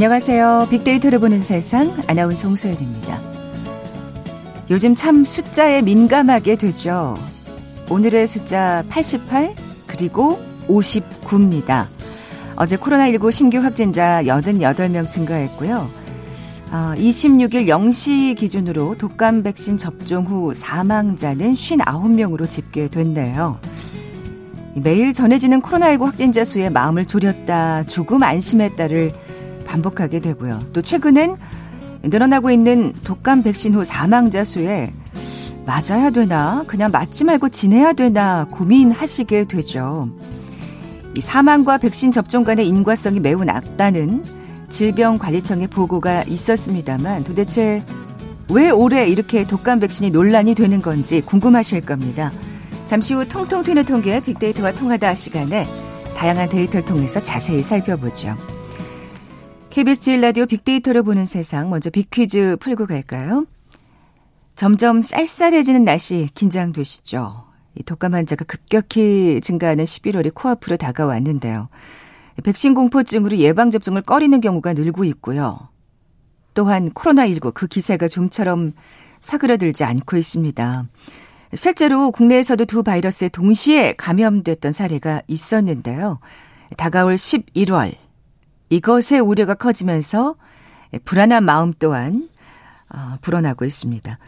안녕하세요. 빅데이터를 보는 세상 아나운서 홍소연입니다. 요즘 참 숫자에 민감하게 되죠. 오늘의 숫자 88 그리고 59입니다. 어제 코로나19 신규 확진자 88명 증가했고요. 26일 어, 0시 기준으로 독감 백신 접종 후 사망자는 59명으로 집계됐네요. 매일 전해지는 코로나19 확진자 수에 마음을 졸였다, 조금 안심했다를 반복하게 되고요. 또 최근엔 늘어나고 있는 독감 백신 후 사망자 수에 맞아야 되나, 그냥 맞지 말고 지내야 되나 고민하시게 되죠. 이 사망과 백신 접종 간의 인과성이 매우 낮다는 질병관리청의 보고가 있었습니다만 도대체 왜 올해 이렇게 독감 백신이 논란이 되는 건지 궁금하실 겁니다. 잠시 후 통통 튀는 통계 빅데이터와 통하다 시간에 다양한 데이터를 통해서 자세히 살펴보죠. KBS 제1라디오 빅데이터를 보는 세상 먼저 빅퀴즈 풀고 갈까요? 점점 쌀쌀해지는 날씨 긴장되시죠? 이 독감 환자가 급격히 증가하는 11월이 코앞으로 다가왔는데요. 백신 공포증으로 예방 접종을 꺼리는 경우가 늘고 있고요. 또한 코로나19 그 기세가 좀처럼 사그러들지 않고 있습니다. 실제로 국내에서도 두 바이러스에 동시에 감염됐던 사례가 있었는데요. 다가올 11월 이것의 우려가 커지면서 불안한 마음 또한 어, 불어나고 있습니다.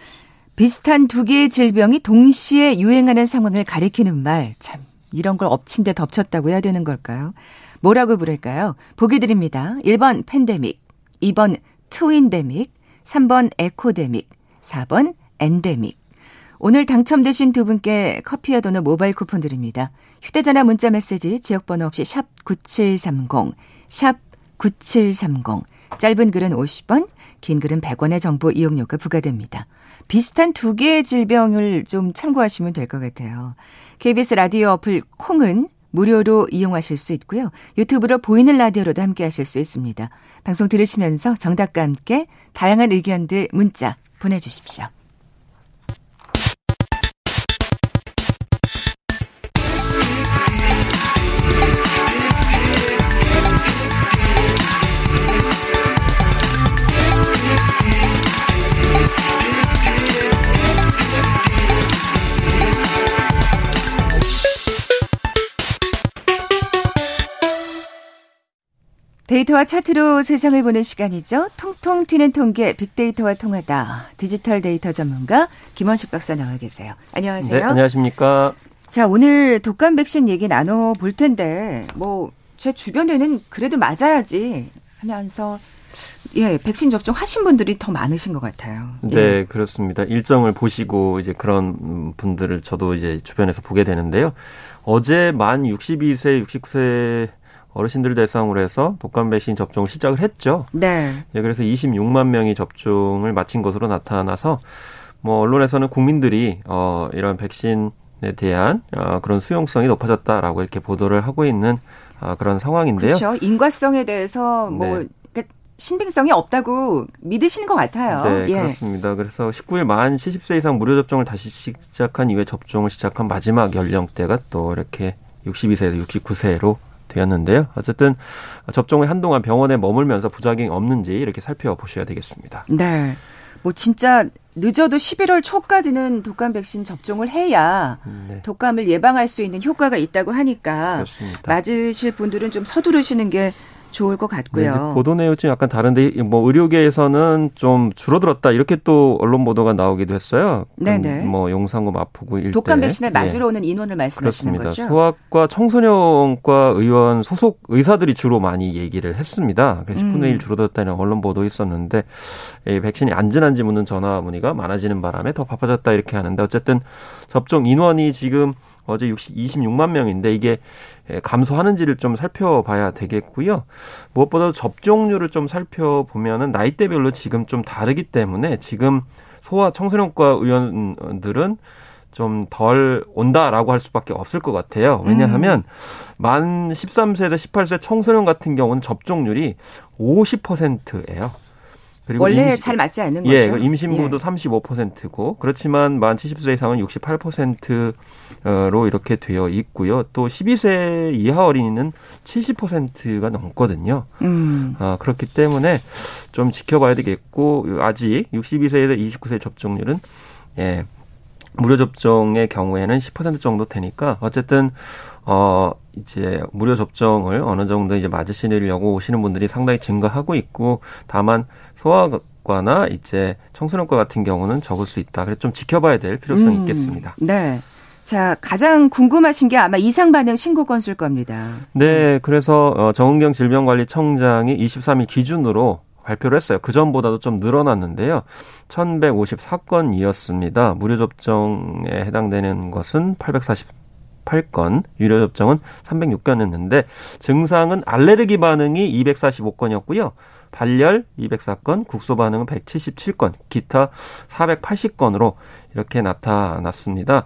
비슷한 두 개의 질병이 동시에 유행하는 상황을 가리키는 말, 참, 이런 걸 엎친 데 덮쳤다고 해야 되는 걸까요? 뭐라고 부를까요? 보기 드립니다. 1번 팬데믹, 2번 트윈데믹, 3번 에코데믹, 4번 엔데믹. 오늘 당첨되신 두 분께 커피와 도넛 모바일 쿠폰 드립니다. 휴대전화 문자 메시지 지역번호 없이 샵 9730, 샵 9730. 짧은 글은 50원, 긴 글은 100원의 정보 이용료가 부과됩니다. 비슷한 두 개의 질병을 좀 참고하시면 될 것 같아요. KBS 라디오 어플 콩은 무료로 이용하실 수 있고요. 유튜브로 보이는 라디오로도 함께 하실 수 있습니다. 방송 들으시면서 정답과 함께 다양한 의견들 문자 보내주십시오. 데이터와 차트로 세상을 보는 시간이죠. 통통 튀는 통계 빅데이터와 통하다. 디지털 데이터 전문가 김원식 박사 나와 계세요. 안녕하세요. 네, 안녕하십니까. 자, 오늘 독감 백신 얘기 나눠 볼 텐데 뭐 제 주변에는 그래도 맞아야지 하면서 예, 백신 접종 하신 분들이 더 많으신 것 같아요. 예. 네, 그렇습니다. 일정을 보시고 이제 그런 분들을 저도 이제 주변에서 보게 되는데요. 어제 만 62세, 69세 어르신들 대상으로 해서 독감 백신 접종을 시작을 했죠. 네. 예, 그래서 26만 명이 접종을 마친 것으로 나타나서 뭐 언론에서는 국민들이 어 이런 백신에 대한 어 그런 수용성이 높아졌다라고 이렇게 보도를 하고 있는 어 그런 상황인데요. 그렇죠. 인과성에 대해서 뭐 네. 그러니까 신빙성이 없다고 믿으시는 것 같아요. 네, 예. 그렇습니다. 그래서 19일 만 70세 이상 무료 접종을 다시 시작한 이후에 접종을 시작한 마지막 연령대가 또 이렇게 62세에서 69세로 되었는데요. 어쨌든 접종을 한동안 병원에 머물면서 부작용이 없는지 이렇게 살펴보셔야 되겠습니다. 네. 뭐 진짜 늦어도 11월 초까지는 독감 백신 접종을 해야 네. 독감을 예방할 수 있는 효과가 있다고 하니까 그렇습니다. 맞으실 분들은 좀 서두르시는 게 좋을 것 같고요. 네, 보도 내용이 좀 약간 다른데 뭐 의료계에서는 좀 줄어들었다 이렇게 또 언론 보도가 나오기도 했어요. 네네. 뭐 용산구 마포구 일대 독감 백신을 예. 맞으러 예. 오는 인원을 말씀하시는 그렇습니다. 거죠? 소아과 청소년과 의원 소속 의사들이 주로 많이 얘기를 했습니다. 그래서 10분의 1 음. 줄어들었다는 언론 보도 있었는데 이 백신이 안전한지 묻는 전화 문의가 많아지는 바람에 더 바빠졌다 이렇게 하는데 어쨌든 접종 인원이 지금 어제 60, 26만 명인데 이게 감소하는지를 좀 살펴봐야 되겠고요. 무엇보다 접종률을 좀 살펴보면은 나이대별로 지금 좀 다르기 때문에 지금 소아 청소년과 의원들은 좀 덜 온다라고 할 수밖에 없을 것 같아요. 왜냐하면 음. 만 13세에서 18세 청소년 같은 경우는 접종률이 50%예요. 그리고 원래 임시, 잘 맞지 않는 예, 거죠. 예, 임신부도 예. 35%고 그렇지만 만 70세 이상은 68%로 이렇게 되어 있고요. 또 12세 이하 어린이는 70%가 넘거든요. 음. 아, 그렇기 때문에 좀 지켜봐야 되겠고 아직 62세에서 29세 접종률은 예. 무료 접종의 경우에는 10% 정도 되니까 어쨌든 어 이제 무료 접종을 어느 정도 이제 맞으시려고 오시는 분들이 상당히 증가하고 있고 다만 소아 과나 이제 청소년과 같은 경우는 적을 수 있다. 그래서 좀 지켜봐야 될 필요성이 음, 있겠습니다. 네. 자, 가장 궁금하신 게 아마 이상 반응 신고 건수일 겁니다. 네, 그래서 어, 정은경 질병관리청장이 23일 기준으로 발표를 했어요. 그 전보다도 좀 늘어났는데요. 1154건이었습니다. 무료 접종에 해당되는 것은 840 8건, 유료 접종은 306건이었는데 증상은 알레르기 반응이 245건이었고요. 발열 204건, 국소 반응은 177건, 기타 480건으로 이렇게 나타났습니다.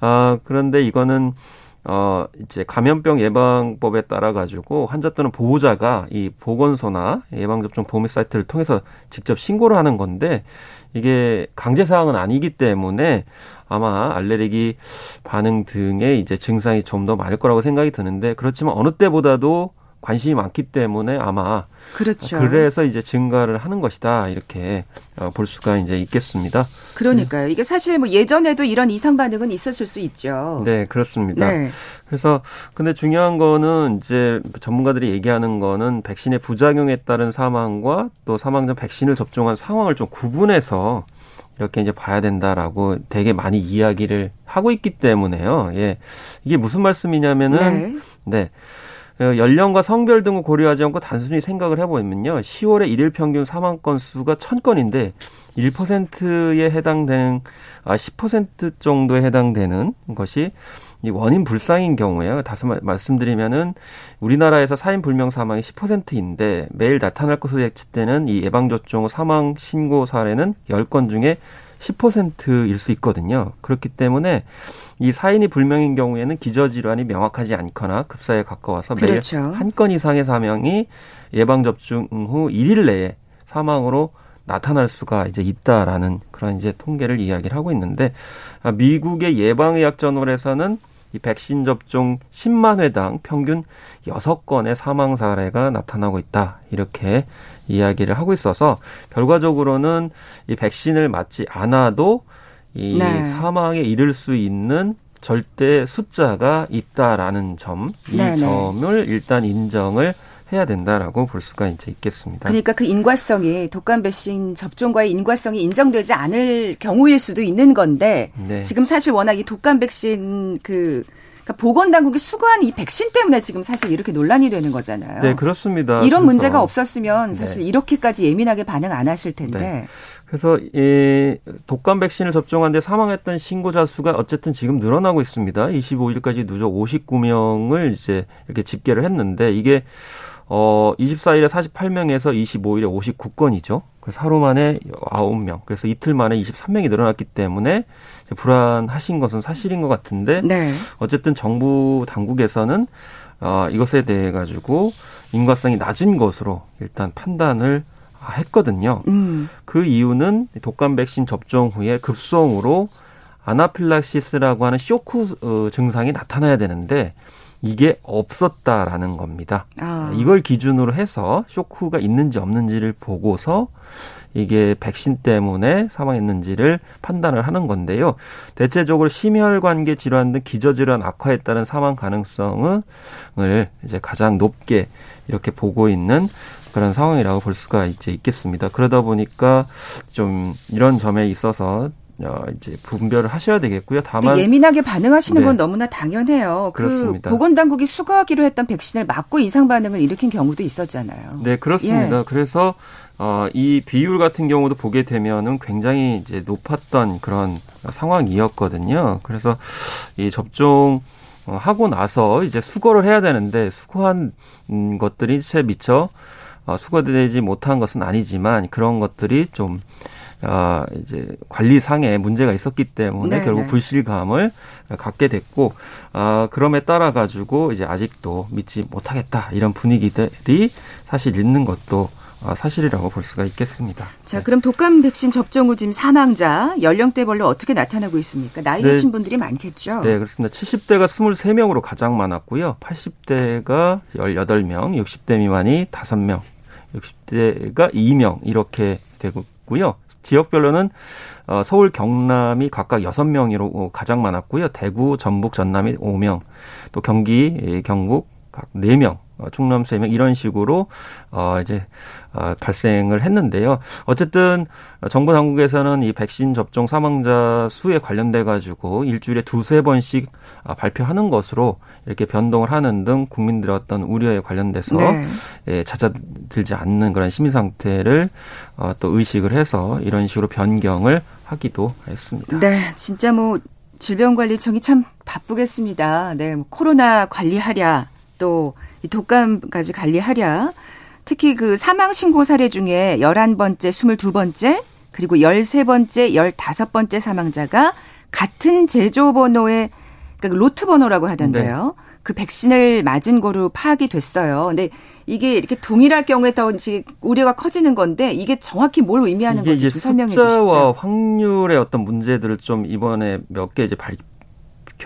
아, 그런데 이거는 어, 이제 감염병 예방법에 따라 가지고 환자 또는 보호자가 이 보건소나 예방접종 도우미 사이트를 통해서 직접 신고를 하는 건데 이게 강제 사항은 아니기 때문에 아마 알레르기 반응 등의 이제 증상이 좀 더 많을 거라고 생각이 드는데 그렇지만 어느 때보다도 관심이 많기 때문에 아마 그렇죠. 그래서 이제 증가를 하는 것이다 이렇게 어, 볼 수가 이제 있겠습니다. 그러니까요. 이게 사실 뭐 예전에도 이런 이상 반응은 있었을 수 있죠. 네, 그렇습니다. 네. 그래서 근데 중요한 거는 이제 전문가들이 얘기하는 거는 백신의 부작용에 따른 사망과 또 사망 전 백신을 접종한 상황을 좀 구분해서 이렇게 이제 봐야 된다라고 되게 많이 이야기를 하고 있기 때문에요. 예. 이게 무슨 말씀이냐면은 네. 네. 어, 연령과 성별 등을 고려하지 않고 단순히 생각을 해보면요. 10월에 일일 평균 사망 건수가 1000건인데 1%에 해당되는 아 10% 정도에 해당되는 것이 이 원인 불상인 경우에요. 다시 말씀드리면은 우리나라에서 사인 불명 사망이 10%인데 매일 나타날 것으로 예측되는 이 예방접종 사망 신고 사례는 10건 중에 10%일 수 있거든요. 그렇기 때문에 이 사인이 불명인 경우에는 기저질환이 명확하지 않거나 급사에 가까워서 매일 그렇죠. 한건 이상의 사망이 예방 접종 후 1일 내에 사망으로 나타날 수가 이제 있다라는 그런 이제 통계를 이야기를 하고 있는데 아, 미국의 예방의학 저널에서는 이 백신 접종 10만 회당 평균 6건의 사망 사례가 나타나고 있다. 이렇게 이야기를 하고 있어서 결과적으로는 이 백신을 맞지 않아도 이 네. 사망에 이를 수 있는 절대 숫자가 있다라는 점, 이 네, 네. 점을 일단 인정을 해야 된다라고 볼 수가 이제 있겠습니다. 그러니까 그 인과성이 독감 백신 접종과의 인과성이 인정되지 않을 경우일 수도 있는 건데 네. 지금 사실 워낙 이 독감 백신 그 그러니까 보건당국이 수거한 이 백신 때문에 지금 사실 이렇게 논란이 되는 거잖아요. 네, 그렇습니다. 이런 문제가 없었으면 사실 네. 이렇게까지 예민하게 반응 안 하실 텐데. 네. 그래서 이 독감 백신을 접종한 데 사망했던 신고자 수가 어쨌든 지금 늘어나고 있습니다. 25일까지 누적 59명을 이제 이렇게 집계를 했는데 이게 어 24일에 48명에서 25일에 59건이죠. 그래서 하루 만에 9명. 그래서 이틀 만에 23명이 늘어났기 때문에 불안하신 것은 사실인 것 같은데 네. 어쨌든 정부 당국에서는 어 이것에 대해 가지고 인과성이 낮은 것으로 일단 판단을 했거든요. 음. 그 이유는 독감 백신 접종 후에 급성으로 아나필락시스라고 하는 쇼크 어, 증상이 나타나야 되는데 이게 없었다라는 겁니다. 아. 이걸 기준으로 해서 쇼크가 있는지 없는지를 보고서 이게 백신 때문에 사망했는지를 판단을 하는 건데요. 대체적으로 심혈관계 질환 등 기저질환 악화에 따른 사망 가능성을 이제 가장 높게 이렇게 보고 있는 그런 상황이라고 볼 수가 이제 있겠습니다. 그러다 보니까 좀 이런 점에 있어서 어, 이제 분별을 하셔야 되겠고요. 다만 예민하게 반응하시는 네. 건 너무나 당연해요. 그 그렇습니다. 그 보건당국이 수거하기로 했던 백신을 맞고 이상 반응을 일으킨 경우도 있었잖아요. 네, 그렇습니다. 예. 그래서 어, 이 비율 같은 경우도 보게 되면은 굉장히 이제 높았던 그런 상황이었거든요. 그래서 이 접종 어, 하고 나서 이제 수거를 해야 되는데 수거한 음, 것들이 채 미처 어, 수거되지 못한 것은 아니지만 그런 것들이 좀 어, 이제 관리상에 문제가 있었기 때문에 네 결국 네. 불실감을 갖게 됐고, 어, 그럼에 따라 가지고 이제 아직도 믿지 못하겠다 이런 분위기들이 사실 있는 것도 어, 사실이라고 볼 수가 있겠습니다. 자, 그럼 독감 백신 접종 후 지금 사망자 연령대별로 어떻게 나타나고 있습니까? 나이 네. 드신 분들이 많겠죠? 네, 그렇습니다. 70대가 23명으로 가장 많았고요. 80대가 18명, 60대 미만이 5명, 60대가 2명 이렇게 되고 있고요. 지역별로는 어, 서울, 경남이 각각 6명으로 가장 많았고요. 대구, 전북, 전남이 5명, 또 경기, 경북 각 4명, 어, 충남 3명 이런 식으로 어 이제 어 발생을 했는데요. 어쨌든 정부 당국에서는 이 백신 접종 사망자 수에 관련돼 가지고 일주일에 두세 번씩 아, 발표하는 것으로 이렇게 변동을 하는 등 국민들의 어떤 우려에 관련돼서 네. 예, 잦아들지 않는 그런 시민 상태를 어, 또 의식을 해서 이런 식으로 변경을 하기도 했습니다. 네, 진짜 뭐 질병관리청이 참 바쁘겠습니다. 네, 뭐 코로나 관리하랴 또 독감까지 관리하랴. 특히 그 사망 신고 사례 중에 11번째, 22번째, 그리고 13번째, 15번째 사망자가 같은 제조 번호의 그러니까 그 로트 번호라고 하던데요. 네. 그 백신을 맞은 거로 파악이 됐어요. 근데 이게 이렇게 동일할 경우에 더 우려가 커지는 건데 이게 정확히 뭘 의미하는 건지 설명해 주시죠. 숫자와 확률의 어떤 문제들을 좀 이번에 몇 개 이제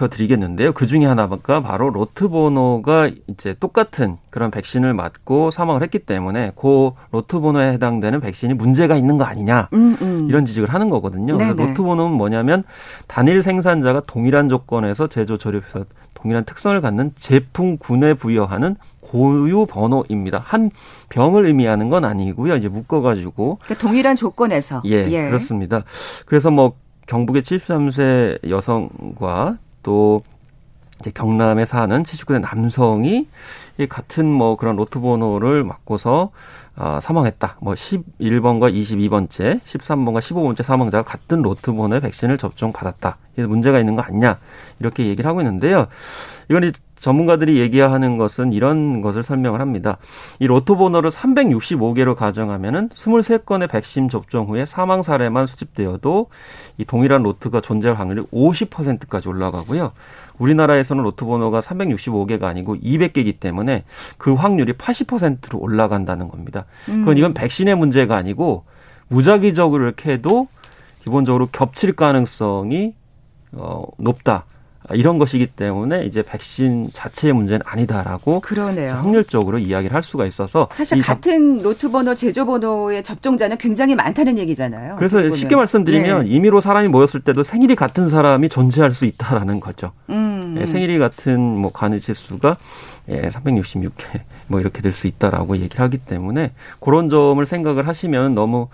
발, 밝혀드리겠는데요. 그 중에 하나가 바로 로트 번호가 이제 똑같은 그런 백신을 맞고 사망을 했기 때문에 그 로트 번호에 해당되는 백신이 문제가 있는 거 아니냐 음, 음. 이런 지적을 하는 거거든요. 로트 번호는 뭐냐면 단일 생산자가 동일한 조건에서 제조 조립해서 동일한 특성을 갖는 제품군에 부여하는 고유 번호입니다. 한 병을 의미하는 건 아니고요. 이제 묶어가지고 그러니까 동일한 조건에서 예, 예 그렇습니다. 그래서 뭐 경북의 73세 여성과 또 이제 경남에 사는 79세 남성이 이 같은 뭐 그런 로트 번호를 맞고서 어, 사망했다. 뭐 11번과 22번째, 13번과 15번째 사망자가 같은 로트 번호의 백신을 접종 받았다. 이게 문제가 있는 거 아니냐 이렇게 얘기를 하고 있는데요. 이건 전문가들이 얘기하는 것은 이런 것을 설명을 합니다. 이 로또 번호를 365개로 가정하면은 23건의 백신 접종 후에 사망 사례만 수집되어도 이 동일한 로트가 존재할 확률이 50%까지 올라가고요. 우리나라에서는 로트 번호가 365개가 아니고 200개이기 때문에 그 확률이 80%로 올라간다는 겁니다. 그건 음. 이건 백신의 문제가 아니고 무작위적으로 이렇게 해도 기본적으로 겹칠 가능성이 어, 높다. 이런 것이기 때문에 이제 백신 자체의 문제는 아니다라고 그러네요. 확률적으로 이야기를 할 수가 있어서 사실 같은 로트 번호 제조 번호의 접종자는 굉장히 많다는 얘기잖아요. 그래서 쉽게 말씀드리면 예. 임의로 사람이 모였을 때도 생일이 같은 사람이 존재할 수 있다라는 거죠. 음. 예, 생일이 같은 뭐 간의 지수가 예, 366회 뭐 이렇게 될 수 있다라고 얘기를 하기 때문에 그런 점을 생각을 하시면 너무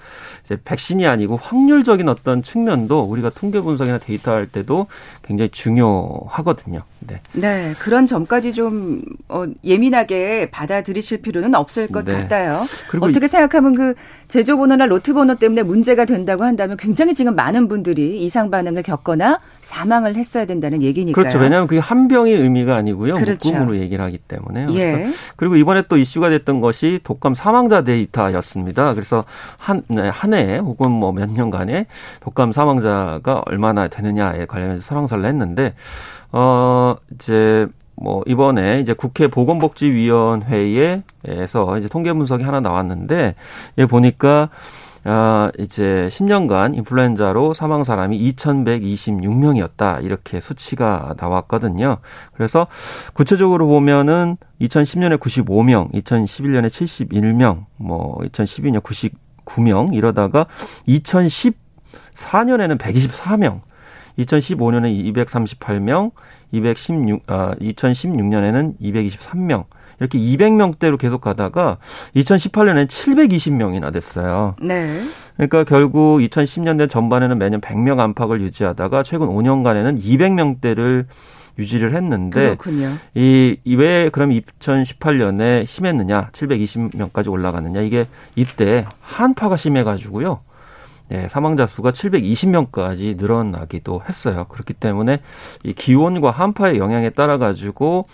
이제 백신이 아니고 확률적인 어떤 측면도 우리가 통계 분석이나 데이터 할 때도 굉장히 중요 하거든요. 네. 네, 그런 점까지 좀 어, 예민하게 받아들이실 필요는 없을 것 네. 같아요. 어떻게 이, 생각하면 그 제조 번호나 로트 번호 때문에 문제가 된다고 한다면 굉장히 지금 많은 분들이 이상 반응을 겪거나 사망을 했어야 된다는 얘기니까요. 그렇죠. 왜냐하면 그게 한 병의 의미가 아니고요. 그렇죠. 묶음으로 얘기를 하기 때문에. 예. 그리고 이번에 또 이슈가 됐던 것이 독감 사망자 데이터였습니다. 그래서 한, 네, 한해 혹은 뭐 몇 년간에 독감 사망자가 얼마나 되느냐에 관련해서 설왕설래 했는데 어, 이제 뭐 이번에 이제 국회 보건복지위원회에서 이제 통계 분석이 하나 나왔는데 예 보니까 아, 이제 10년간 인플루엔자로 사망 사람이 2,126명이었다. 이렇게 수치가 나왔거든요. 그래서 구체적으로 보면은 2010년에 95명, 2011년에 71명, 뭐 2012년 99명 이러다가 2014년에는 124명, 2015년에 238명, 216, 아, 2016년에는 223명, 이렇게 200명대로 계속 가다가 2018년엔 720명이나 됐어요. 네. 그러니까 결국 2010년대 전반에는 매년 100명 안팎을 유지하다가 최근 5년간에는 200명대를 유지를 했는데 그렇군요. 이, 이왜 그럼 2018년에 심했느냐? 720명까지 올라갔느냐? 이게 이때 한파가 심해 가지고요. 네, 사망자 수가 720명까지 늘어나기도 했어요. 그렇기 때문에 이 기온과 한파의 영향에 따라 가지고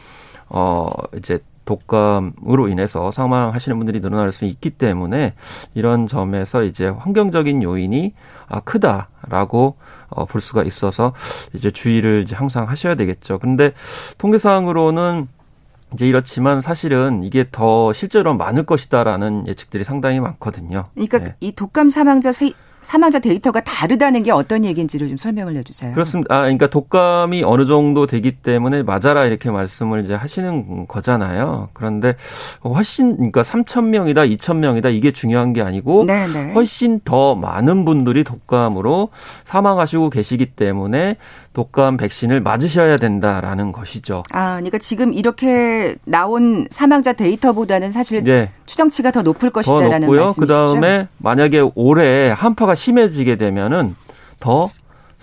어 이제 독감으로 인해서 사망하시는 분들이 늘어날 수 있기 때문에 이런 점에서 이제 환경적인 요인이 아 크다라고 어, 볼 수가 있어서 이제 주의를 이제 항상 하셔야 되겠죠. 근데 통계상으로는 이제 이렇지만 사실은 이게 더 실제로 많을 것이다라는 예측들이 상당히 많거든요. 그러니까 네. 이 독감 사망자 사망자 데이터가 다르다는 게 어떤 얘기인지를 좀 설명을 해주세요. 그렇습니다. 아, 그러니까 독감이 어느 정도 되기 때문에 맞아라 이렇게 말씀을 이제 하시는 거잖아요. 그런데 훨씬 그러니까 3천 명이다, 2천 명이다 이게 중요한 게 아니고 네네. 네. 훨씬 더 많은 분들이 독감으로 사망하시고 계시기 때문에 독감 백신을 맞으셔야 된다라는 것이죠. 아, 그러니까 지금 이렇게 나온 사망자 데이터보다는 사실 네. 추정치가 더 높을 것이다라는 더 높고요. 그 다음에 만약에 올해 한파가 심해지게 되면은 더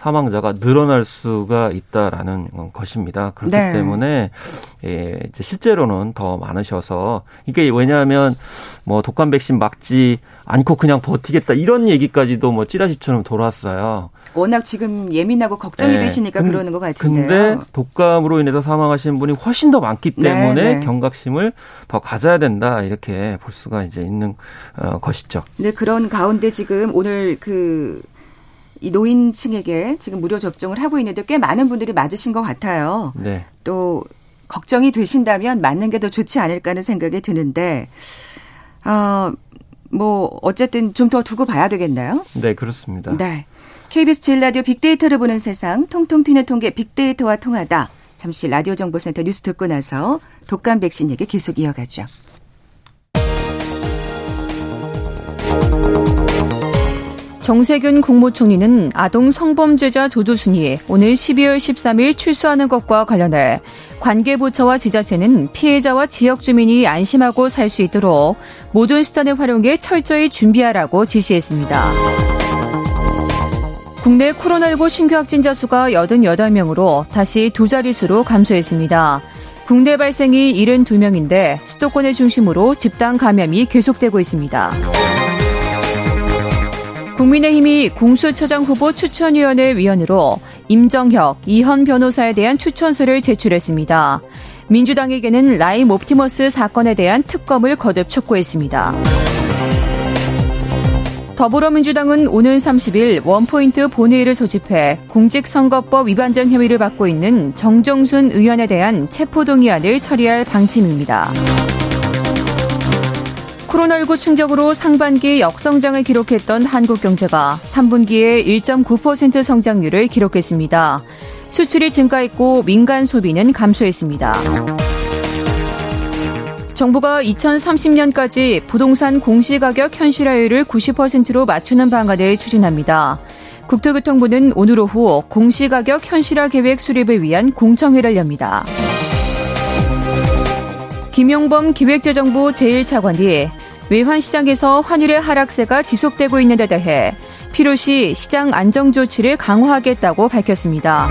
사망자가 늘어날 수가 있다라는 것입니다. 그렇기 네. 때문에 예, 이제 실제로는 더 많으셔서 이게 왜냐하면 뭐 독감 백신 막지 않고 그냥 버티겠다 이런 얘기까지도 뭐 찌라시처럼 돌았어요. 워낙 지금 예민하고 걱정이 네. 되시니까 근, 그러는 것 같은데요. 근데 독감으로 인해서 사망하시는 분이 훨씬 더 많기 네, 때문에 네, 네. 경각심을 더 가져야 된다 이렇게 볼 수가 이제 있는 어, 것이죠. 네 그런 가운데 지금 오늘 그 이 노인층에게 지금 무료 접종을 하고 있는데 꽤 많은 분들이 맞으신 것 같아요. 네. 또 걱정이 되신다면 맞는 게 더 좋지 않을까 하는 생각이 드는데 어, 뭐 어쨌든 좀 더 두고 봐야 되겠나요? 네, 그렇습니다. 네. KBS 제일 라디오 빅데이터를 보는 세상 통통 튀는 통계 빅데이터와 통하다. 잠시 라디오 정보센터 뉴스 듣고 나서 독감 백신 얘기 계속 이어가죠. 정세균 국무총리는 아동 성범죄자 조두순이 오늘 12월 13일 출소하는 것과 관련해 관계부처와 지자체는 피해자와 지역 주민이 안심하고 살 수 있도록 모든 수단을 활용해 철저히 준비하라고 지시했습니다. 국내 코로나19 신규 확진자 수가 88명으로 다시 두 자릿수로 감소했습니다. 국내 발생이 72명인데 수도권을 중심으로 집단 감염이 계속되고 있습니다. 국민의힘이 공수처장 후보 추천위원회 위원으로 임정혁, 이현 변호사에 대한 추천서를 제출했습니다. 민주당에게는 라임 옵티머스 사건에 대한 특검을 거듭 촉구했습니다. 더불어민주당은 오늘 30일 원포인트 본회의를 소집해 공직선거법 위반 등 혐의를 받고 있는 정종순 의원에 대한 체포동의안을 처리할 방침입니다. 코로나19 충격으로 상반기 역성장을 기록했던 한국 경제가 3분기에 1.9% 성장률을 기록했습니다. 수출이 증가했고 민간 소비는 감소했습니다. 정부가 2030년까지 부동산 공시가격 현실화율을 90%로 맞추는 방안을 추진합니다. 국토교통부는 오늘 오후 공시가격 현실화 계획 수립을 위한 공청회를 엽니다. 김용범 기획재정부 제1차관이 외환시장에서 환율의 하락세가 지속되고 있는 데 대해 필요시 시장 안정 조치를 강화하겠다고 밝혔습니다.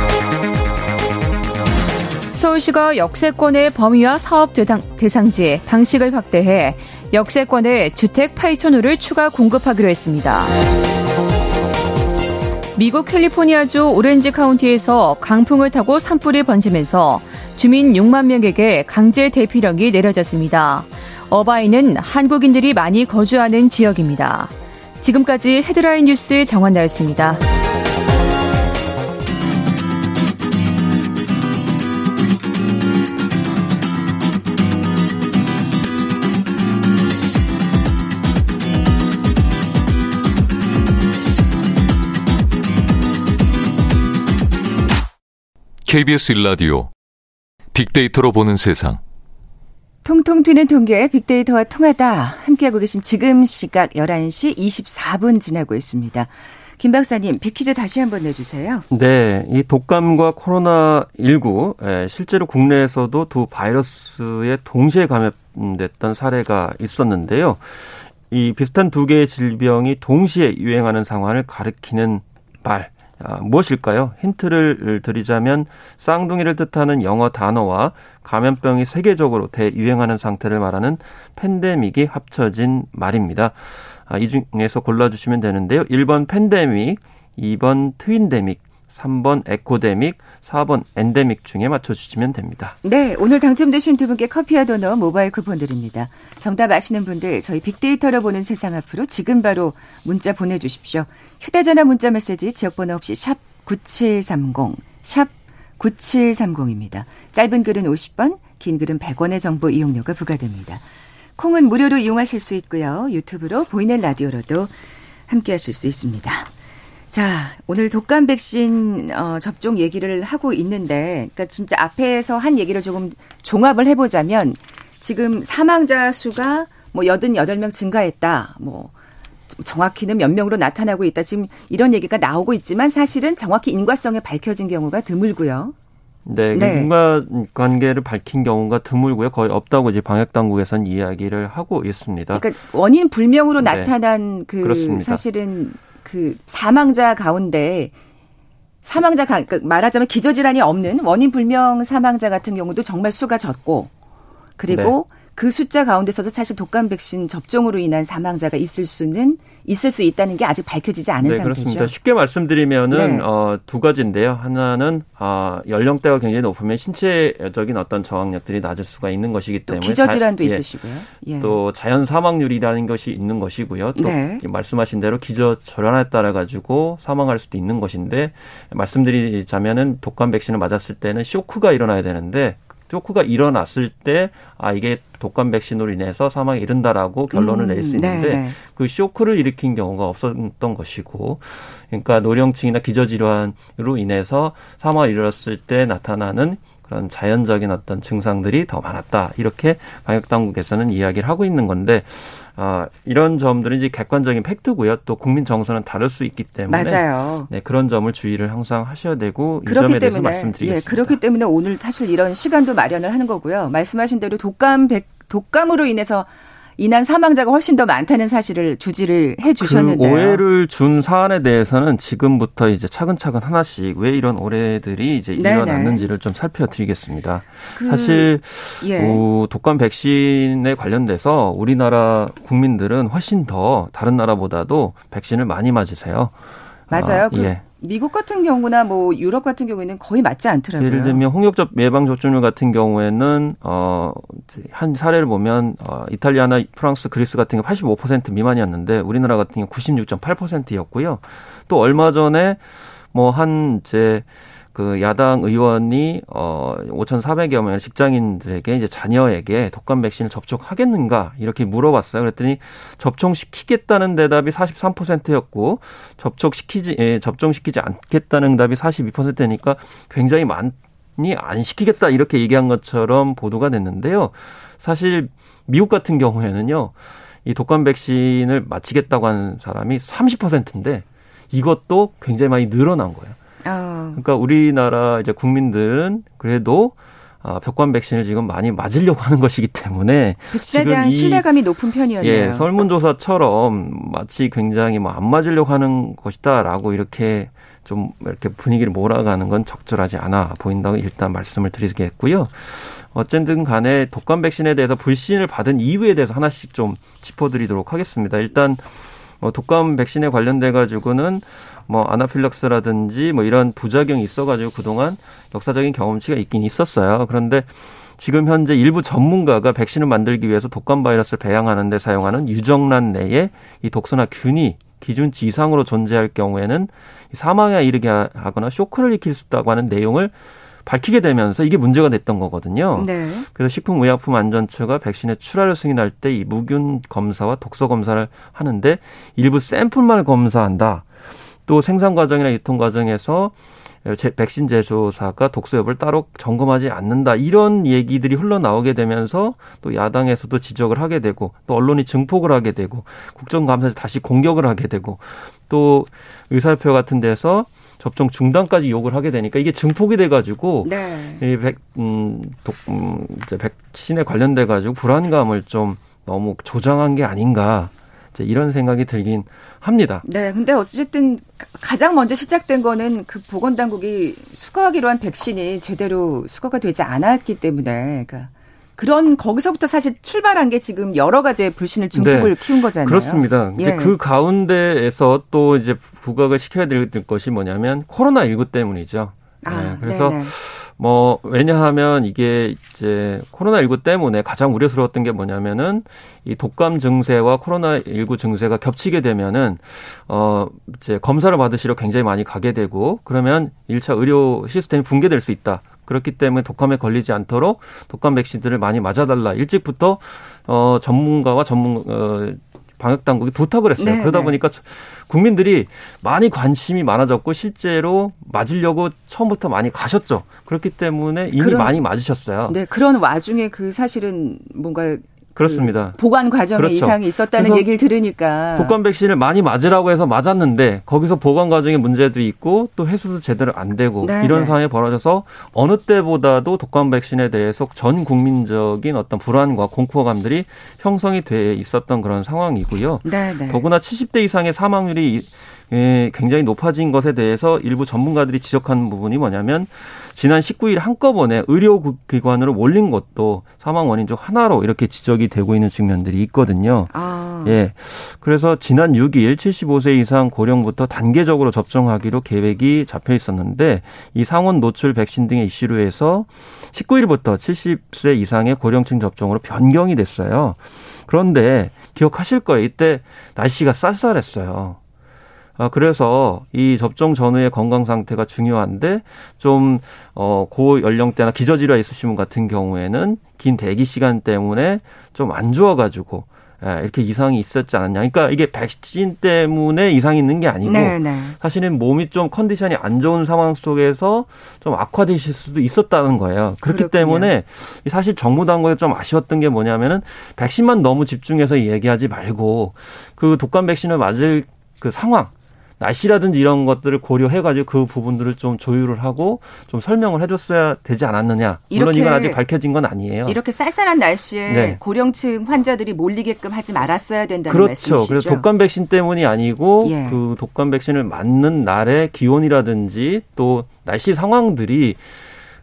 서울시가 역세권의 범위와 사업 대상 지, 방식을 확대해 역세권에 주택 8천 호를 추가 공급하기로 했습니다. 미국 캘리포니아주 오렌지 카운티에서 강풍을 타고 산불이 번지면서 주민 6만 명에게 강제 대피령이 내려졌습니다. 어바이는 한국인들이 많이 거주하는 지역입니다. 지금까지 헤드라인 뉴스 정원나였습니다. KBS 일라디오 빅데이터로 보는 세상. 통통 튀는 통계 빅데이터와 통하다 함께하고 계신 지금 시각 11시 24분 지나고 있습니다. 김 박사님, 빅퀴즈 다시 한번 내주세요. 네, 이 독감과 코로나19 예, 실제로 국내에서도 두 바이러스에 동시에 감염됐던 사례가 있었는데요. 이 비슷한 두 개의 질병이 동시에 유행하는 상황을 가리키는 말 아, 무엇일까요? 힌트를 드리자면 쌍둥이를 뜻하는 영어 단어와 감염병이 세계적으로 대유행하는 상태를 말하는 팬데믹이 합쳐진 말입니다. 아, 이 중에서 골라주시면 되는데요. 1번 팬데믹, 2번 트윈데믹, 3번 에코데믹, 4번 엔데믹 중에 맞춰주시면 됩니다. 네, 오늘 당첨되신 두 분께 커피와 도넛 모바일 쿠폰 드립니다. 정답 아시는 분들 저희 빅데이터로 보는 세상 앞으로 지금 바로 문자 보내주십시오. 휴대전화 문자 메시지 지역번호 없이 샵 9730, 샵 9730입니다. 짧은 글은 50번, 긴 글은 100원의 정보 이용료가 부과됩니다. 콩은 무료로 이용하실 수 있고요. 유튜브로 보이는 라디오로도 함께 하실 수 있습니다. 자, 오늘 독감 백신 어, 접종 얘기를 하고 있는데, 그러니까 진짜 앞에서 한 얘기를 조금 종합을 해보자면, 지금 사망자 수가 뭐 88명 증가했다. 뭐 정확히는 몇 명으로 나타나고 있다. 지금 이런 얘기가 나오고 있지만 사실은 정확히 인과성에 밝혀진 경우가 드물고요. 네, 네. 인과 관계를 밝힌 경우가 드물고요. 거의 없다고 이제 방역 당국에서는 이야기를 하고 있습니다. 그러니까 원인 불명으로 네. 나타난 그 그렇습니다. 사실은 그 사망자 가운데 사망자 그러니까 말하자면 기저질환이 없는 원인 불명 사망자 같은 경우도 정말 수가 적고 그리고 네. 그 숫자 가운데서도 사실 독감 백신 접종으로 인한 사망자가 있을 수는 있을 수 있다는 게 아직 밝혀지지 않은 네, 상태죠. 그렇습니다. 쉽게 말씀드리면은 네. 어, 두 가지인데요. 하나는 어, 연령대가 굉장히 높으면 신체적인 어떤 저항력들이 낮을 수가 있는 것이기 때문에 기저 질환도 자, 예. 있으시고요. 예. 또 자연 사망률이라는 것이 있는 것이고요. 또 네. 말씀하신 대로 기저 질환에 따라 가지고 사망할 수도 있는 것인데 말씀드리자면은 독감 백신을 맞았을 때는 쇼크가 일어나야 되는데 쇼크가 일어났을 때 아 이게 독감 백신으로 인해서 사망에 이른다라고 결론을 음, 낼수 있는데 네네. 그 쇼크를 일으킨 경우가 없었던 것이고 그러니까 노령층이나 기저질환으로 인해서 사망을 이뤘을 때 나타나는 그런 자연적인 어떤 증상들이 더 많았다 이렇게 방역 당국에서는 이야기를 하고 있는 건데 아, 이런 점들은 이제 객관적인 팩트고요. 또 국민 정서는 다를 수 있기 때문에 맞아요. 네, 그런 점을 주의를 항상 하셔야 되고 그렇기 이 점에 대해서 때문에, 말씀드리겠습니다. 예, 그렇기 때문에 오늘 사실 이런 시간도 마련을 하는 거고요. 말씀하신 대로 독감 백 독감으로 인해서 인한 사망자가 훨씬 더 많다는 사실을 주지를 해 주셨는데요. 그 오해를 준 사안에 대해서는 지금부터 이제 차근차근 하나씩 왜 이런 오해들이 이제 일어났는지를 좀 살펴드리겠습니다. 그, 사실 예. 오, 독감 백신에 관련돼서 우리나라 국민들은 훨씬 더 다른 나라보다도 백신을 많이 맞으세요. 맞아요. 아, 그 예. 미국 같은 경우나 뭐 유럽 같은 경우에는 거의 맞지 않더라고요. 예를 들면 홍역접 예방 접종률 같은 경우에는 어한 사례를 보면 어 이탈리아나 프랑스, 그리스 같은 경우 85% 미만이었는데 우리나라 같은 경우 96.8%였고요. 또 얼마 전에 뭐 한 이제 그 야당 의원이 어 5,400여 명의 직장인들에게 이제 자녀에게 독감 백신을 접촉하겠는가 이렇게 물어봤어요. 그랬더니 접종시키겠다는 대답이 43%였고 접촉시키지 예, 접종시키지 않겠다는 답이 42%니까 굉장히 많 이 안 시키겠다 이렇게 얘기한 것처럼 보도가 됐는데요. 사실 미국 같은 경우에는요. 이 독감 백신을 맞히겠다고 하는 사람이 30%인데 이것도 굉장히 많이 늘어난 거예요. 어. 그러니까 우리나라 이제 국민들은 그래도 아, 벽관 백신을 지금 많이 맞으려고 하는 것이기 때문에 백신에 대한 이, 신뢰감이 높은 편이었네요. 예, 설문조사처럼 마치 굉장히 뭐 안 맞으려고 하는 것이다라고 이렇게 좀 이렇게 분위기를 몰아가는 건 적절하지 않아 보인다고 일단 말씀을 드리겠고요. 어쨌든 간에 독감 백신에 대해서 불신을 받은 이유에 대해서 하나씩 좀 짚어드리도록 하겠습니다. 일단 어, 독감 백신에 관련돼 가지고는 뭐 아나필락스라든지 뭐 이런 부작용이 있어가지고 그동안 역사적인 경험치가 있긴 있었어요. 그런데 지금 현재 일부 전문가가 백신을 만들기 위해서 독감 바이러스를 배양하는 데 사용하는 유정란 내에 이 독소나 균이 기준치 이상으로 존재할 경우에는 사망에 이르게 하거나 쇼크를 일으킬 수 있다고 하는 내용을 밝히게 되면서 이게 문제가 됐던 거거든요. 네. 그래서 식품의약품안전처가 백신의 출하를 승인할 때 이 무균 검사와 독소 검사를 하는데 일부 샘플만 검사한다. 또 생산 과정이나 유통 과정에서 백신 제조사가 독소 여부를 따로 점검하지 않는다 이런 얘기들이 흘러나오게 되면서 또 야당에서도 지적을 하게 되고 또 언론이 증폭을 하게 되고 국정감사에서 다시 공격을 하게 되고 또 의사협회 같은 데서 접종 중단까지 요구를 하게 되니까 이게 증폭이 돼가지고 네. 이 백, 음, 독, 음, 이제 백신에 관련돼 가지고 불안감을 좀 너무 조장한 게 아닌가 이런 생각이 들긴 합니다. 네, 근데 어쨌든 가장 먼저 시작된 거는 그 보건당국이 수거하기로 한 백신이 제대로 수거가 되지 않았기 때문에 그러니까 그런 거기서부터 사실 출발한 게 지금 여러 가지의 불신을 증폭을 네, 키운 거잖아요. 그렇습니다. 이제 예. 그 가운데에서 또 이제 부각을 시켜야 될 것이 뭐냐면 코로나 19 때문이죠. 아, 네, 그래서 네네. 뭐 왜냐하면 이게 이제 코로나19 때문에 가장 우려스러웠던 게 뭐냐면은 이 독감 증세와 코로나19 증세가 겹치게 되면은 어 이제 검사를 받으시러 굉장히 많이 가게 되고 그러면 1차 의료 시스템이 붕괴될 수 있다. 그렇기 때문에 독감에 걸리지 않도록 독감 백신들을 많이 맞아달라. 일찍부터 어 전문가와 전문 어 방역 당국이 부탁을 했어요. 네, 그러다 네. 보니까 국민들이 많이 관심이 많아졌고 실제로 맞으려고 처음부터 많이 가셨죠. 그렇기 때문에 이미 그런, 많이 맞으셨어요. 네, 그런 와중에 그 사실은 뭔가 그렇습니다. 그 보관 과정에 그렇죠. 이상이 있었다는 얘기를 들으니까 독감 백신을 많이 맞으라고 해서 맞았는데 거기서 보관 과정에 문제도 있고 또 해수도 제대로 안 되고 네, 이런 네. 상황이 벌어져서 어느 때보다도 독감 백신에 대해서 전 국민적인 어떤 불안과 공포감들이 형성이 돼 있었던 그런 상황이고요. 네, 네. 더구나 70대 이상의 사망률이 예, 굉장히 높아진 것에 대해서 일부 전문가들이 지적하는 부분이 뭐냐면 지난 19일 한꺼번에 의료기관으로 몰린 것도 사망 원인 중 하나로 이렇게 지적이 되고 있는 측면들이 있거든요. 아. 예. 그래서 지난 6일 75세 이상 고령부터 단계적으로 접종하기로 계획이 잡혀 있었는데 이 상원 노출 백신 등의 이슈로 해서 19일부터 70세 이상의 고령층 접종으로 변경이 됐어요. 그런데 기억하실 거예요. 이때 날씨가 쌀쌀했어요. 아, 그래서 이 접종 전후의 건강 상태가 중요한데 좀, 어, 고 연령대나 기저질환 있으신 분 같은 경우에는 긴 대기 시간 때문에 좀 안 좋아가지고 예, 이렇게 이상이 있었지 않았냐. 그러니까 이게 백신 때문에 이상이 있는 게 아니고 네네. 네. 사실은 몸이 좀 컨디션이 안 좋은 상황 속에서 좀 악화되실 수도 있었다는 거예요. 그렇기 그렇군요. 때문에 사실 정부 당국에 좀 아쉬웠던 게 뭐냐면은 백신만 너무 집중해서 얘기하지 말고 그 독감 백신을 맞을 그 상황 날씨라든지 이런 것들을 고려해가지고 그 부분들을 좀 조율을 하고 좀 설명을 해줬어야 되지 않았느냐. 물론 이건 아직 밝혀진 건 아니에요. 이렇게 쌀쌀한 날씨에 네. 고령층 환자들이 몰리게끔 하지 말았어야 된다는 그렇죠. 말씀이시죠. 그래서 독감 백신 때문이 아니고 예. 그 독감 백신을 맞는 날의 기온이라든지 또 날씨 상황들이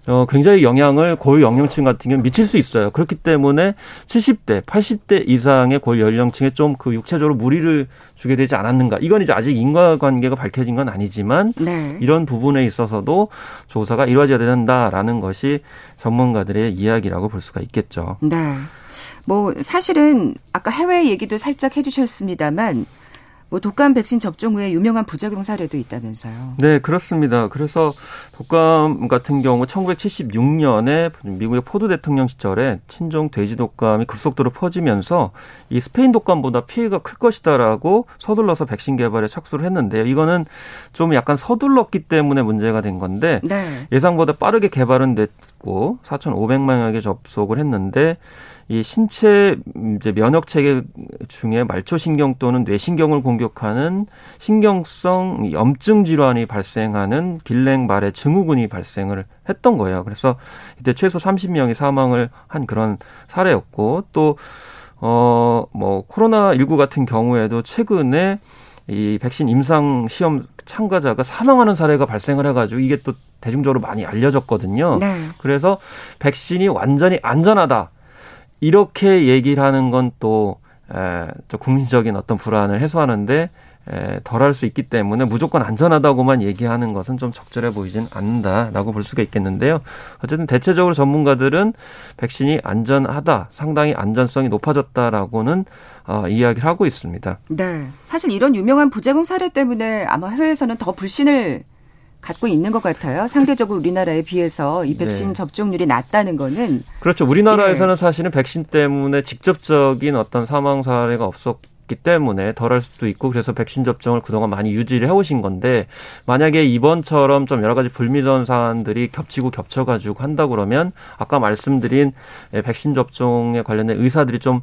어, 굉장히 영향을 고연령층 같은 경우는 미칠 수 있어요. 그렇기 때문에 70대, 80대 이상의 고연령층에 좀 그 육체적으로 무리를 주게 되지 않았는가. 이건 이제 아직 인과관계가 밝혀진 건 아니지만 네. 이런 부분에 있어서도 조사가 이루어져야 된다라는 것이 전문가들의 이야기라고 볼 수가 있겠죠. 네. 뭐 사실은 아까 해외 얘기도 살짝 해주셨습니다만 뭐 독감 백신 접종 후에 유명한 부작용 사례도 있다면서요. 네, 그렇습니다. 그래서 독감 같은 경우 1976년에 미국의 포드 대통령 시절에 신종 돼지 독감이 급속도로 퍼지면서 이 스페인 독감보다 피해가 클 것이다라고 서둘러서 백신 개발에 착수를 했는데요. 이거는 좀 약간 서둘렀기 때문에 문제가 된 건데 네. 예상보다 빠르게 개발은 됐고 4,500만여개 접속을 했는데 이 신체 이제 면역 체계 중에 말초 신경 또는 뇌신경을 공격하는 신경성 염증 질환이 발생하는 길랭 말의 증후군이 발생을 했던 거예요. 그래서 이때 최소 30명이 사망을 한 그런 사례였고 또 어, 뭐, 코로나19 같은 경우에도 최근에 이 백신 임상 시험 참가자가 사망하는 사례가 발생을 해가지고 이게 또 대중적으로 많이 알려졌거든요. 네. 그래서 백신이 완전히 안전하다. 이렇게 얘기를 하는 건 또, 국민적인 어떤 불안을 해소하는데 에, 덜할 수 있기 때문에 무조건 안전하다고만 얘기하는 것은 좀 적절해 보이진 않는다라고 볼 수가 있겠는데요. 어쨌든 대체적으로 전문가들은 백신이 안전하다, 상당히 안전성이 높아졌다라고는 어, 이야기를 하고 있습니다. 네. 사실 이런 유명한 부작용 사례 때문에 아마 해외에서는 더 불신을 갖고 있는 것 같아요. 상대적으로 우리나라에 비해서 이 백신 네. 접종률이 낮다는 거는 그렇죠. 우리나라에서는 예. 사실은 백신 때문에 직접적인 어떤 사망 사례가 없었 기 때문에 덜할 수도 있고 그래서 백신 접종을 그동안 많이 유지를 해오신 건데 만약에 이번처럼 좀 여러 가지 불미전 사안들이 겹치고 겹쳐가지고 한다 그러면 아까 말씀드린 백신 접종에 관련된 의사들이 좀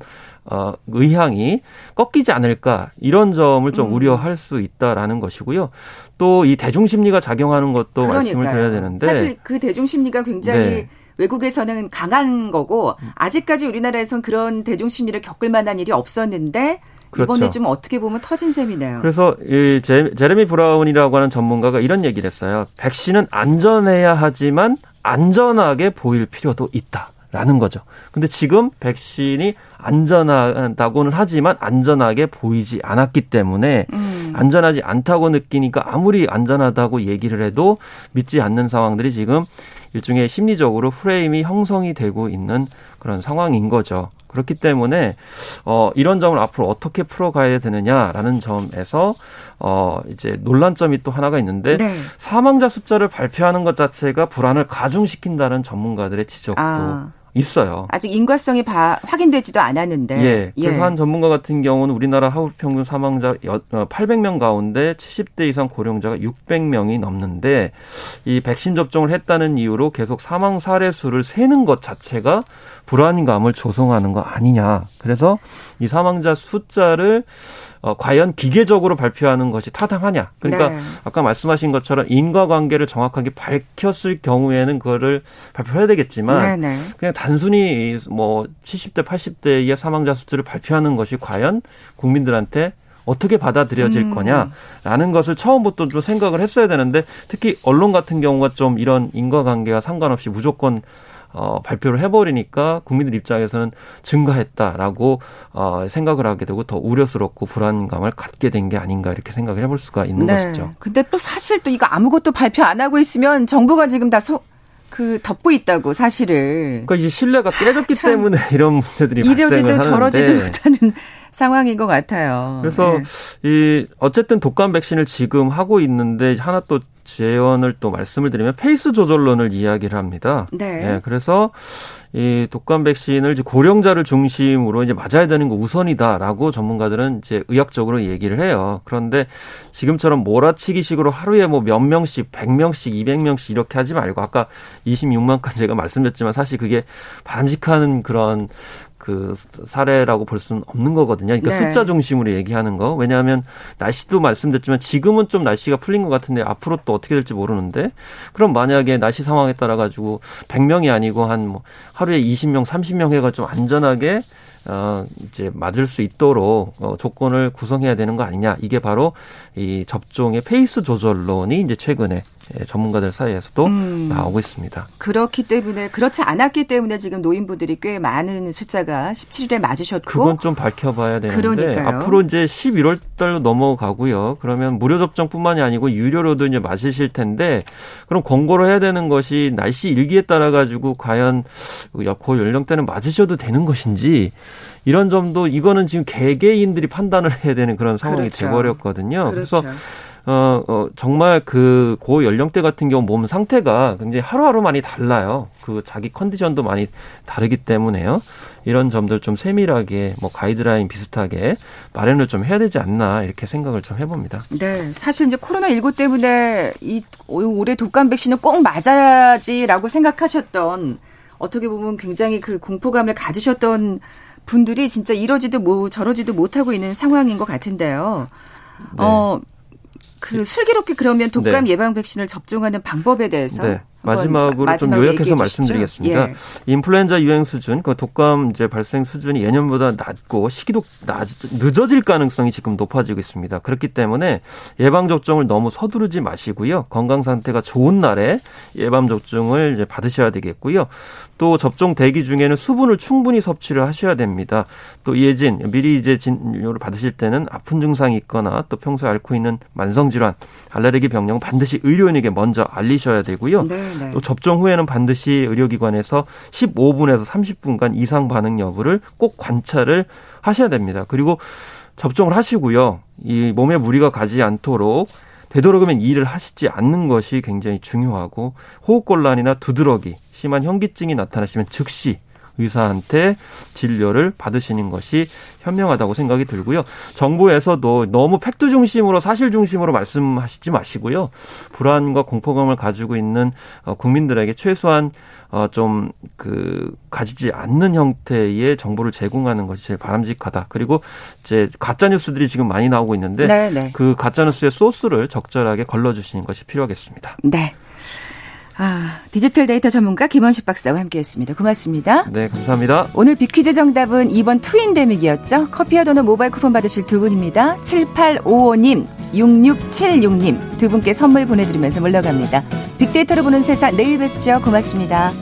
어, 의향이 꺾이지 않을까 이런 점을 좀 음. 우려할 수 있다라는 것이고요. 또 이 대중 심리가 작용하는 것도 그러니까요. 말씀을 드려야 되는데 사실 그 대중 심리가 굉장히 네. 외국에서는 강한 거고 아직까지 우리나라에선 그런 대중 심리를 겪을 만한 일이 없었는데 그렇죠. 이번에 좀 어떻게 보면 터진 셈이네요. 그래서 이 제, 제레미 브라운이라고 하는 전문가가 이런 얘기를 했어요. 백신은 안전해야 하지만 안전하게 보일 필요도 있다. 라는 거죠. 근데 지금 백신이 안전하다고는 하지만 안전하게 보이지 않았기 때문에 음. 안전하지 않다고 느끼니까 아무리 안전하다고 얘기를 해도 믿지 않는 상황들이 지금 일종의 심리적으로 프레임이 형성이 되고 있는 그런 상황인 거죠. 그렇기 때문에 어 이런 점을 앞으로 어떻게 풀어가야 되느냐라는 점에서 어 이제 논란점이 또 하나가 있는데 네. 사망자 숫자를 발표하는 것 자체가 불안을 가중시킨다는 전문가들의 지적도 아. 있어요. 아직 인과성이 바, 확인되지도 않았는데. 예. 그래서 예. 한 전문가 같은 경우는 우리나라 하루 평균 사망자 800명 어, 가운데 70대 이상 고령자가 600명이 넘는데 이 백신 접종을 했다는 이유로 계속 사망 사례 수를 세는 것 자체가 불안감을 조성하는 거 아니냐. 그래서 이 사망자 숫자를 어, 과연 기계적으로 발표하는 것이 타당하냐. 그러니까 네. 아까 말씀하신 것처럼 인과관계를 정확하게 밝혔을 경우에는 그거를 발표해야 되겠지만 네, 네. 그냥 단순히 뭐 70대, 80대의 사망자 수치를 발표하는 것이 과연 국민들한테 어떻게 받아들여질 음. 거냐라는 것을 처음부터 좀 생각을 했어야 되는데 특히 언론 같은 경우가 좀 이런 인과관계와 상관없이 무조건 어, 발표를 해버리니까 국민들 입장에서는 증가했다라고 어, 생각을 하게 되고 더 우려스럽고 불안감을 갖게 된 게 아닌가 이렇게 생각을 해볼 수가 있는 네. 것이죠. 근데 또 사실 또 이거 아무것도 발표 안 하고 있으면 정부가 지금 다 소, 그 덮고 있다고 사실을. 그러니까 이제 신뢰가 깨졌기 때문에 이런 문제들이 이러지도 저러지도 못하는 상황인 것 같아요. 그래서 네. 이 어쨌든 독감 백신을 지금 하고 있는데 하나 또 제언을 또 말씀을 드리면 페이스 조절론을 이야기를 합니다. 네. 네 그래서 이 독감 백신을 이제 고령자를 중심으로 이제 맞아야 되는 거 우선이다라고 전문가들은 이제 의학적으로 얘기를 해요. 그런데 지금처럼 몰아치기식으로 하루에 뭐 몇 명씩, 100명씩, 200명씩 이렇게 하지 말고 아까 26만까지 제가 말씀드렸지만 사실 그게 바람직한 그런 그 사례라고 볼 수는 없는 거거든요. 그러니까 네. 숫자 중심으로 얘기하는 거. 왜냐하면 날씨도 말씀드렸지만 지금은 좀 날씨가 풀린 것 같은데 앞으로 또 어떻게 될지 모르는데 그럼 만약에 날씨 상황에 따라 가지고 100명이 아니고 한 뭐 하루에 20명, 30명 해가 좀 안전하게 어, 이제 맞을 수 있도록 어, 조건을 구성해야 되는 거 아니냐. 이게 바로 이 접종의 페이스 조절론이 이제 최근에 예, 전문가들 사이에서도 음. 나오고 있습니다. 그렇기 때문에 그렇지 않았기 때문에 지금 노인분들이 꽤 많은 숫자가 17일에 맞으셨고 그건 좀 밝혀봐야 되는데 그러니까요. 앞으로 이제 11월 달로 넘어가고요. 그러면 무료 접종뿐만이 아니고 유료로도 이제 맞으실 텐데 그럼 권고를 해야 되는 것이 날씨 일기에 따라 가지고 과연 고 연령대는 맞으셔도 되는 것인지 이런 점도 이거는 지금 개개인들이 판단을 해야 되는 그런 상황이 그렇죠. 돼버렸거든요. 그렇죠. 그래서 어, 어, 정말 그 고 연령대 같은 경우 몸 상태가 굉장히 하루하루 많이 달라요. 그 자기 컨디션도 많이 다르기 때문에요. 이런 점들 좀 세밀하게 뭐 가이드라인 비슷하게 마련을 좀 해야 되지 않나 이렇게 생각을 좀 해봅니다. 네. 사실 이제 코로나 19 때문에 이 올해 독감 백신을 꼭 맞아야지라고 생각하셨던 어떻게 보면 굉장히 그 공포감을 가지셨던 분들이 진짜 이러지도 뭐 저러지도 못하고 있는 상황인 것 같은데요. 네. 어, 그 슬기롭게 그러면 독감 네. 예방 백신을 접종하는 방법에 대해서 네. 마지막으로 좀 요약해서 말씀드리겠습니다. 예. 인플루엔자 유행 수준, 그 독감 이제 발생 수준이 예년보다 낮고 시기도 낮, 늦어질 가능성이 지금 높아지고 있습니다. 그렇기 때문에 예방 접종을 너무 서두르지 마시고요. 건강 상태가 좋은 날에 예방 접종을 이제 받으셔야 되겠고요. 또 접종 대기 중에는 수분을 충분히 섭취를 하셔야 됩니다. 또 예진 미리 이제 진료를 받으실 때는 아픈 증상이 있거나 또 평소에 앓고 있는 만성 질환, 알레르기 병령 반드시 의료인에게 먼저 알리셔야 되고요. 네. 네. 또 접종 후에는 반드시 의료기관에서 15분에서 30분간 이상 반응 여부를 꼭 관찰을 하셔야 됩니다. 그리고 접종을 하시고요. 이 몸에 무리가 가지 않도록 되도록이면 일을 하시지 않는 것이 굉장히 중요하고 호흡곤란이나 두드러기, 심한 현기증이 나타나시면 즉시 의사한테 진료를 받으시는 것이 현명하다고 생각이 들고요. 정부에서도 너무 팩트 중심으로 사실 중심으로 말씀하시지 마시고요. 불안과 공포감을 가지고 있는 어, 국민들에게 최소한 어, 좀, 그, 가지지 않는 형태의 정보를 제공하는 것이 제일 바람직하다. 그리고 이제 가짜 뉴스들이 지금 많이 나오고 있는데 네네. 네. 그 가짜 뉴스의 소스를 적절하게 걸러 주시는 것이 필요하겠습니다. 네. 아, 디지털 데이터 전문가 김원식 박사와 함께했습니다. 고맙습니다. 네, 감사합니다. 오늘 비퀴즈 정답은 2번 트윈 데믹이었죠. 커피와 도넛 모바일 쿠폰 받으실 두 분입니다. 7855님, 6676님 두 분께 선물 보내드리면서 물러갑니다. 빅데이터로 보는 세상 내일 뵙죠. 고맙습니다.